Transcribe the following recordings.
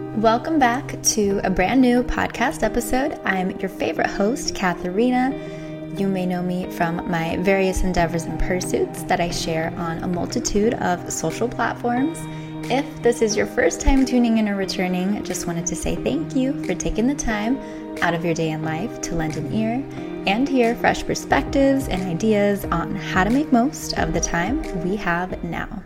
Welcome back to a brand new podcast episode. I'm your favorite host, Katharina. You may know me from my various endeavors and pursuits that I share on a multitude of social platforms. If this is your first time tuning in or returning, I just wanted to say thank you for taking the time out of your day in life to lend an ear and hear fresh perspectives and ideas on how to make most of the time we have now.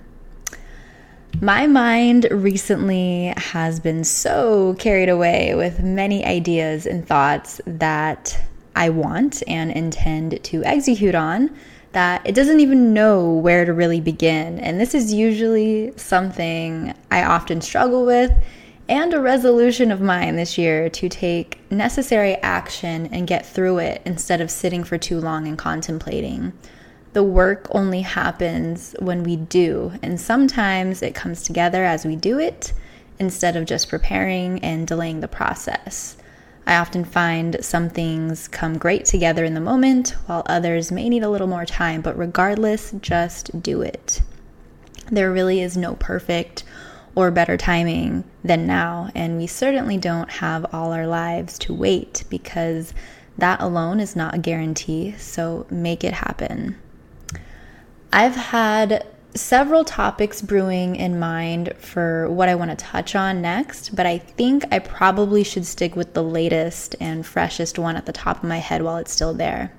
My mind recently has been so carried away with many ideas and thoughts that I want and intend to execute on that it doesn't even know where to really begin. And this is usually something I often struggle with and a resolution of mine this year to take necessary action and get through it instead of sitting for too long and contemplating. The work only happens when we do, and sometimes it comes together as we do it instead of just preparing and delaying the process. I often find some things come great together in the moment, while others may need a little more time, but regardless, just do it. There really is no perfect or better timing than now. And we certainly don't have all our lives to wait because that alone is not a guarantee. So make it happen. I've had several topics brewing in mind for what I want to touch on next, but I think I probably should stick with the latest and freshest one at the top of my head while it's still there.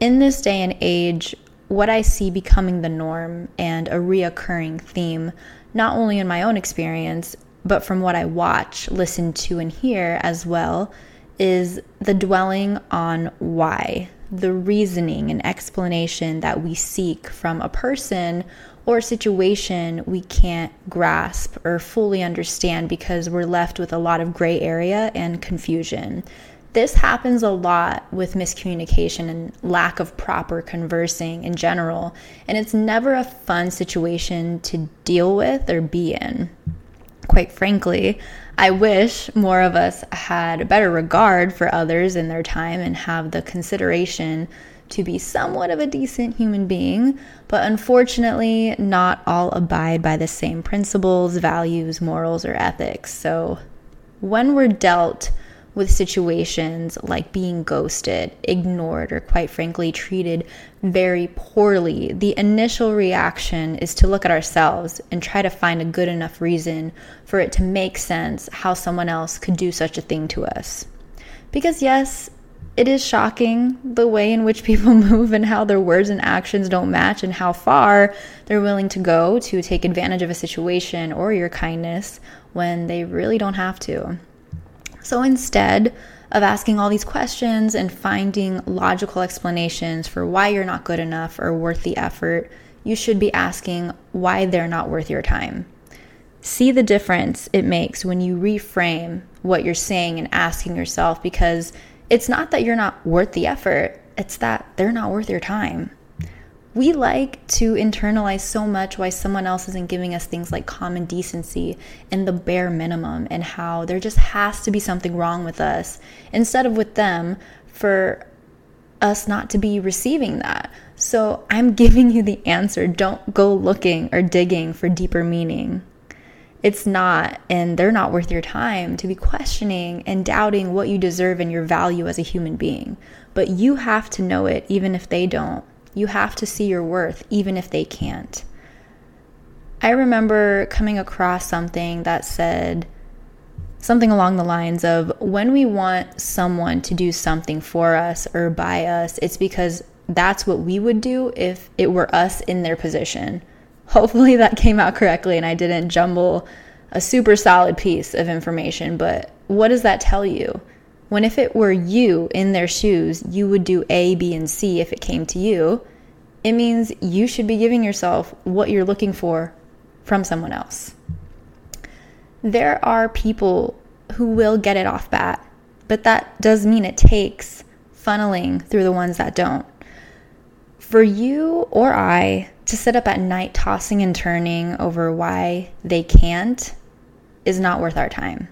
In this day and age, what I see becoming the norm and a reoccurring theme not only in my own experience, but from what I watch, listen to, and hear as well, is the dwelling on why, the reasoning and explanation that we seek from a person or situation we can't grasp or fully understand because we're left with a lot of gray area and confusion. This happens a lot with miscommunication and lack of proper conversing in general, and it's never a fun situation to deal with or be in. Quite frankly, I wish more of us had a better regard for others in their time and have the consideration to be somewhat of a decent human being, but unfortunately, not all abide by the same principles, values, morals, or ethics. So, when we're dealt with situations like being ghosted, ignored, or quite frankly, treated very poorly, the initial reaction is to look at ourselves and try to find a good enough reason for it to make sense how someone else could do such a thing to us. Because, yes, it is shocking the way in which people move and how their words and actions don't match and how far they're willing to go to take advantage of a situation or your kindness when they really don't have to. So instead of asking all these questions and finding logical explanations for why you're not good enough or worth the effort, you should be asking why they're not worth your time. See the difference it makes when you reframe what you're saying and asking yourself because it's not that you're not worth the effort, it's that they're not worth your time we like to internalize so much why someone else isn't giving us things like common decency and the bare minimum, and how there just has to be something wrong with us instead of with them for us not to be receiving that. So I'm giving you the answer. Don't go looking or digging for deeper meaning. It's not, and they're not worth your time to be questioning and doubting what you deserve and your value as a human being. But you have to know it, even if they don't. You have to see your worth, even if they can't. I remember coming across something that said something along the lines of when we want someone to do something for us or by us, it's because that's what we would do if it were us in their position. Hopefully that came out correctly and I didn't jumble a super solid piece of information, but what does that tell you? When if it were you in their shoes, you would do A, B, and C if it came to you, it means you should be giving yourself what you're looking for from someone else. There are people who will get it off bat, but that does mean it takes funneling through the ones that don't. For you or I to sit up at night tossing and turning over why they can't is not worth our time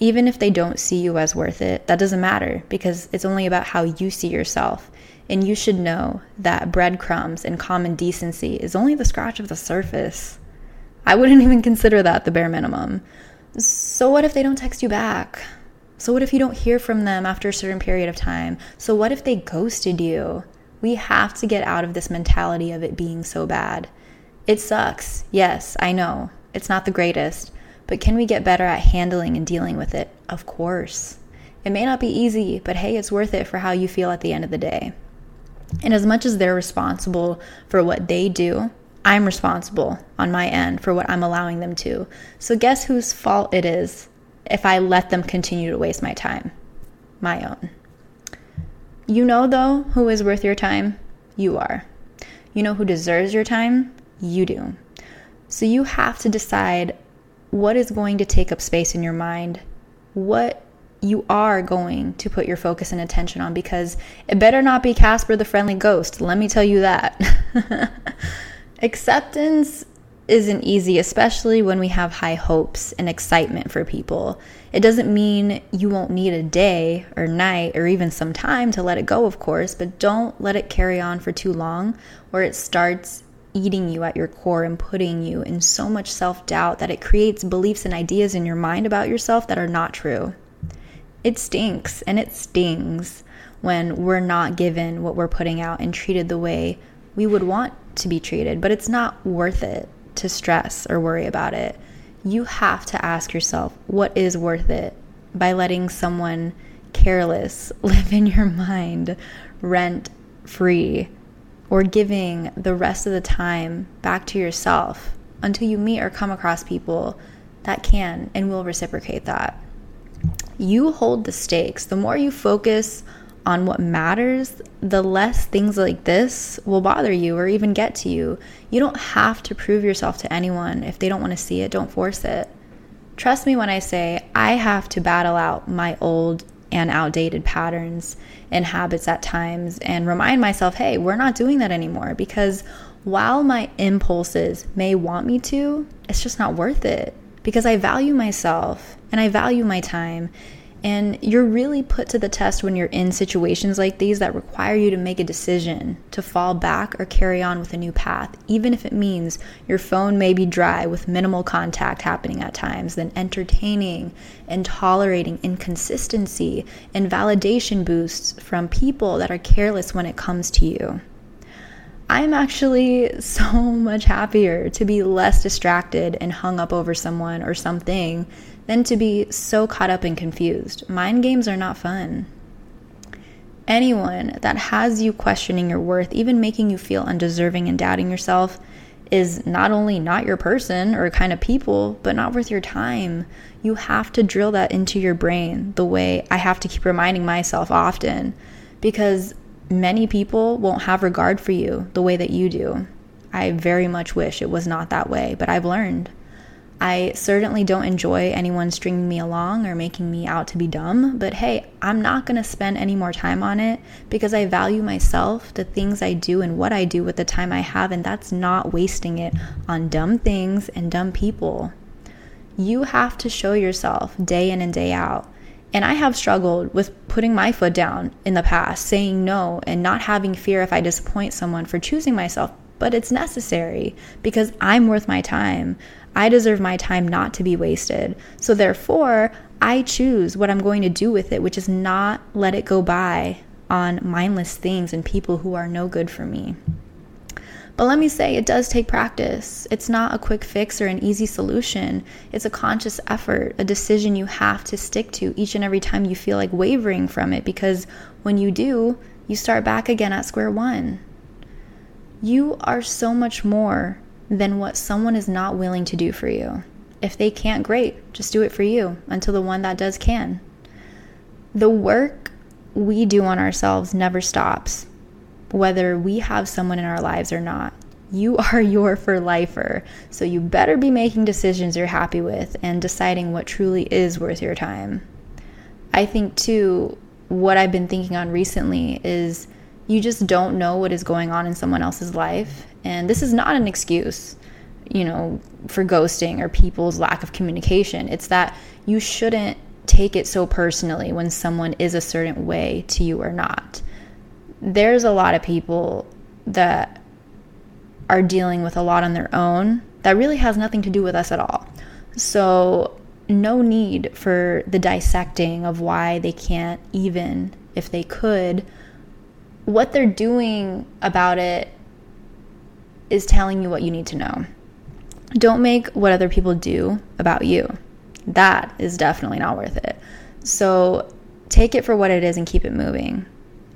even if they don't see you as worth it, that doesn't matter because it's only about how you see yourself. And you should know that breadcrumbs and common decency is only the scratch of the surface. I wouldn't even consider that the bare minimum. So, what if they don't text you back? So, what if you don't hear from them after a certain period of time? So, what if they ghosted you? We have to get out of this mentality of it being so bad. It sucks. Yes, I know. It's not the greatest. But can we get better at handling and dealing with it? Of course. It may not be easy, but hey, it's worth it for how you feel at the end of the day. And as much as they're responsible for what they do, I'm responsible on my end for what I'm allowing them to. So, guess whose fault it is if I let them continue to waste my time? My own. You know, though, who is worth your time? You are. You know who deserves your time? You do. So, you have to decide what is going to take up space in your mind, what you are going to put your focus and attention on because it better not be Casper the friendly ghost. Let me tell you that. Acceptance isn't easy, especially when we have high hopes and excitement for people. It doesn't mean you won't need a day or night or even some time to let it go, of course, but don't let it carry on for too long where it starts eating you at your core and putting you in so much self doubt that it creates beliefs and ideas in your mind about yourself that are not true. It stinks and it stings when we're not given what we're putting out and treated the way we would want to be treated, but it's not worth it to stress or worry about it. You have to ask yourself what is worth it by letting someone careless live in your mind rent free or giving the rest of the time back to yourself until you meet or come across people that can and will reciprocate that you hold the stakes. The more you focus on what matters, the less things like this will bother you or even get to you. You don't have to prove yourself to anyone. If they don't want to see it, don't force it. Trust me when I say I have to battle out my old and outdated patterns and habits at times and remind myself, hey, we're not doing that anymore because while my impulses may want me to, it's just not worth it because I value myself and I value my time. And you're really put to the test when you're in situations like these that require you to make a decision to fall back or carry on with a new path, even if it means your phone may be dry with minimal contact happening at times, then entertaining and tolerating inconsistency and validation boosts from people that are careless when it comes to you. I'm actually so much happier to be less distracted and hung up over someone or something than to be so caught up and confused. Mind games are not fun. Anyone that has you questioning your worth, even making you feel undeserving and doubting yourself, is not only not your person or kind of people, but not worth your time. You have to drill that into your brain the way I have to keep reminding myself often because many people won't have regard for you the way that you do. I very much wish it was not that way, but I've learned. I certainly don't enjoy anyone stringing me along or making me out to be dumb, but hey, I'm not going to spend any more time on it because I value myself, the things I do, and what I do with the time I have, and that's not wasting it on dumb things and dumb people. You have to show yourself day in and day out and I have struggled with putting my foot down in the past, saying no, and not having fear if I disappoint someone for choosing myself. But it's necessary because I'm worth my time. I deserve my time not to be wasted. So, therefore, I choose what I'm going to do with it, which is not let it go by on mindless things and people who are no good for me. But let me say, it does take practice. It's not a quick fix or an easy solution. It's a conscious effort, a decision you have to stick to each and every time you feel like wavering from it, because when you do, you start back again at square one. You are so much more than what someone is not willing to do for you. If they can't, great, just do it for you until the one that does can. The work we do on ourselves never stops whether we have someone in our lives or not. You are your for lifer, so you better be making decisions you're happy with and deciding what truly is worth your time. I think, too, what I've been thinking on recently is you just don't know what is going on in someone else's life. And this is not an excuse, you know, for ghosting or people's lack of communication. It's that you shouldn't take it so personally when someone is a certain way to you or not there's a lot of people that are dealing with a lot on their own that really has nothing to do with us at all. So no need for the dissecting of why they can't even if they could. What they're doing about it is telling you what you need to know. Don't make what other people do about you. That is definitely not worth it. So take it for what it is and keep it moving.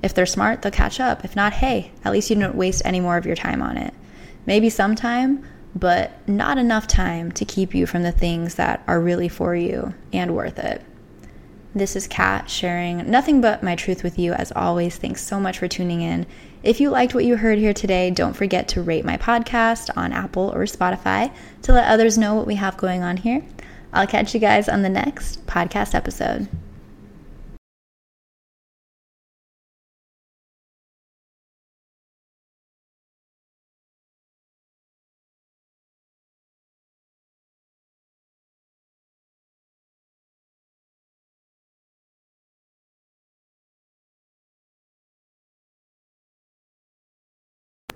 If they're smart, they'll catch up. If not, hey, at least you don't waste any more of your time on it. Maybe some time, but not enough time to keep you from the things that are really for you and worth it. This is Kat sharing nothing but my truth with you. As always, thanks so much for tuning in. If you liked what you heard here today, don't forget to rate my podcast on Apple or Spotify to let others know what we have going on here. I'll catch you guys on the next podcast episode.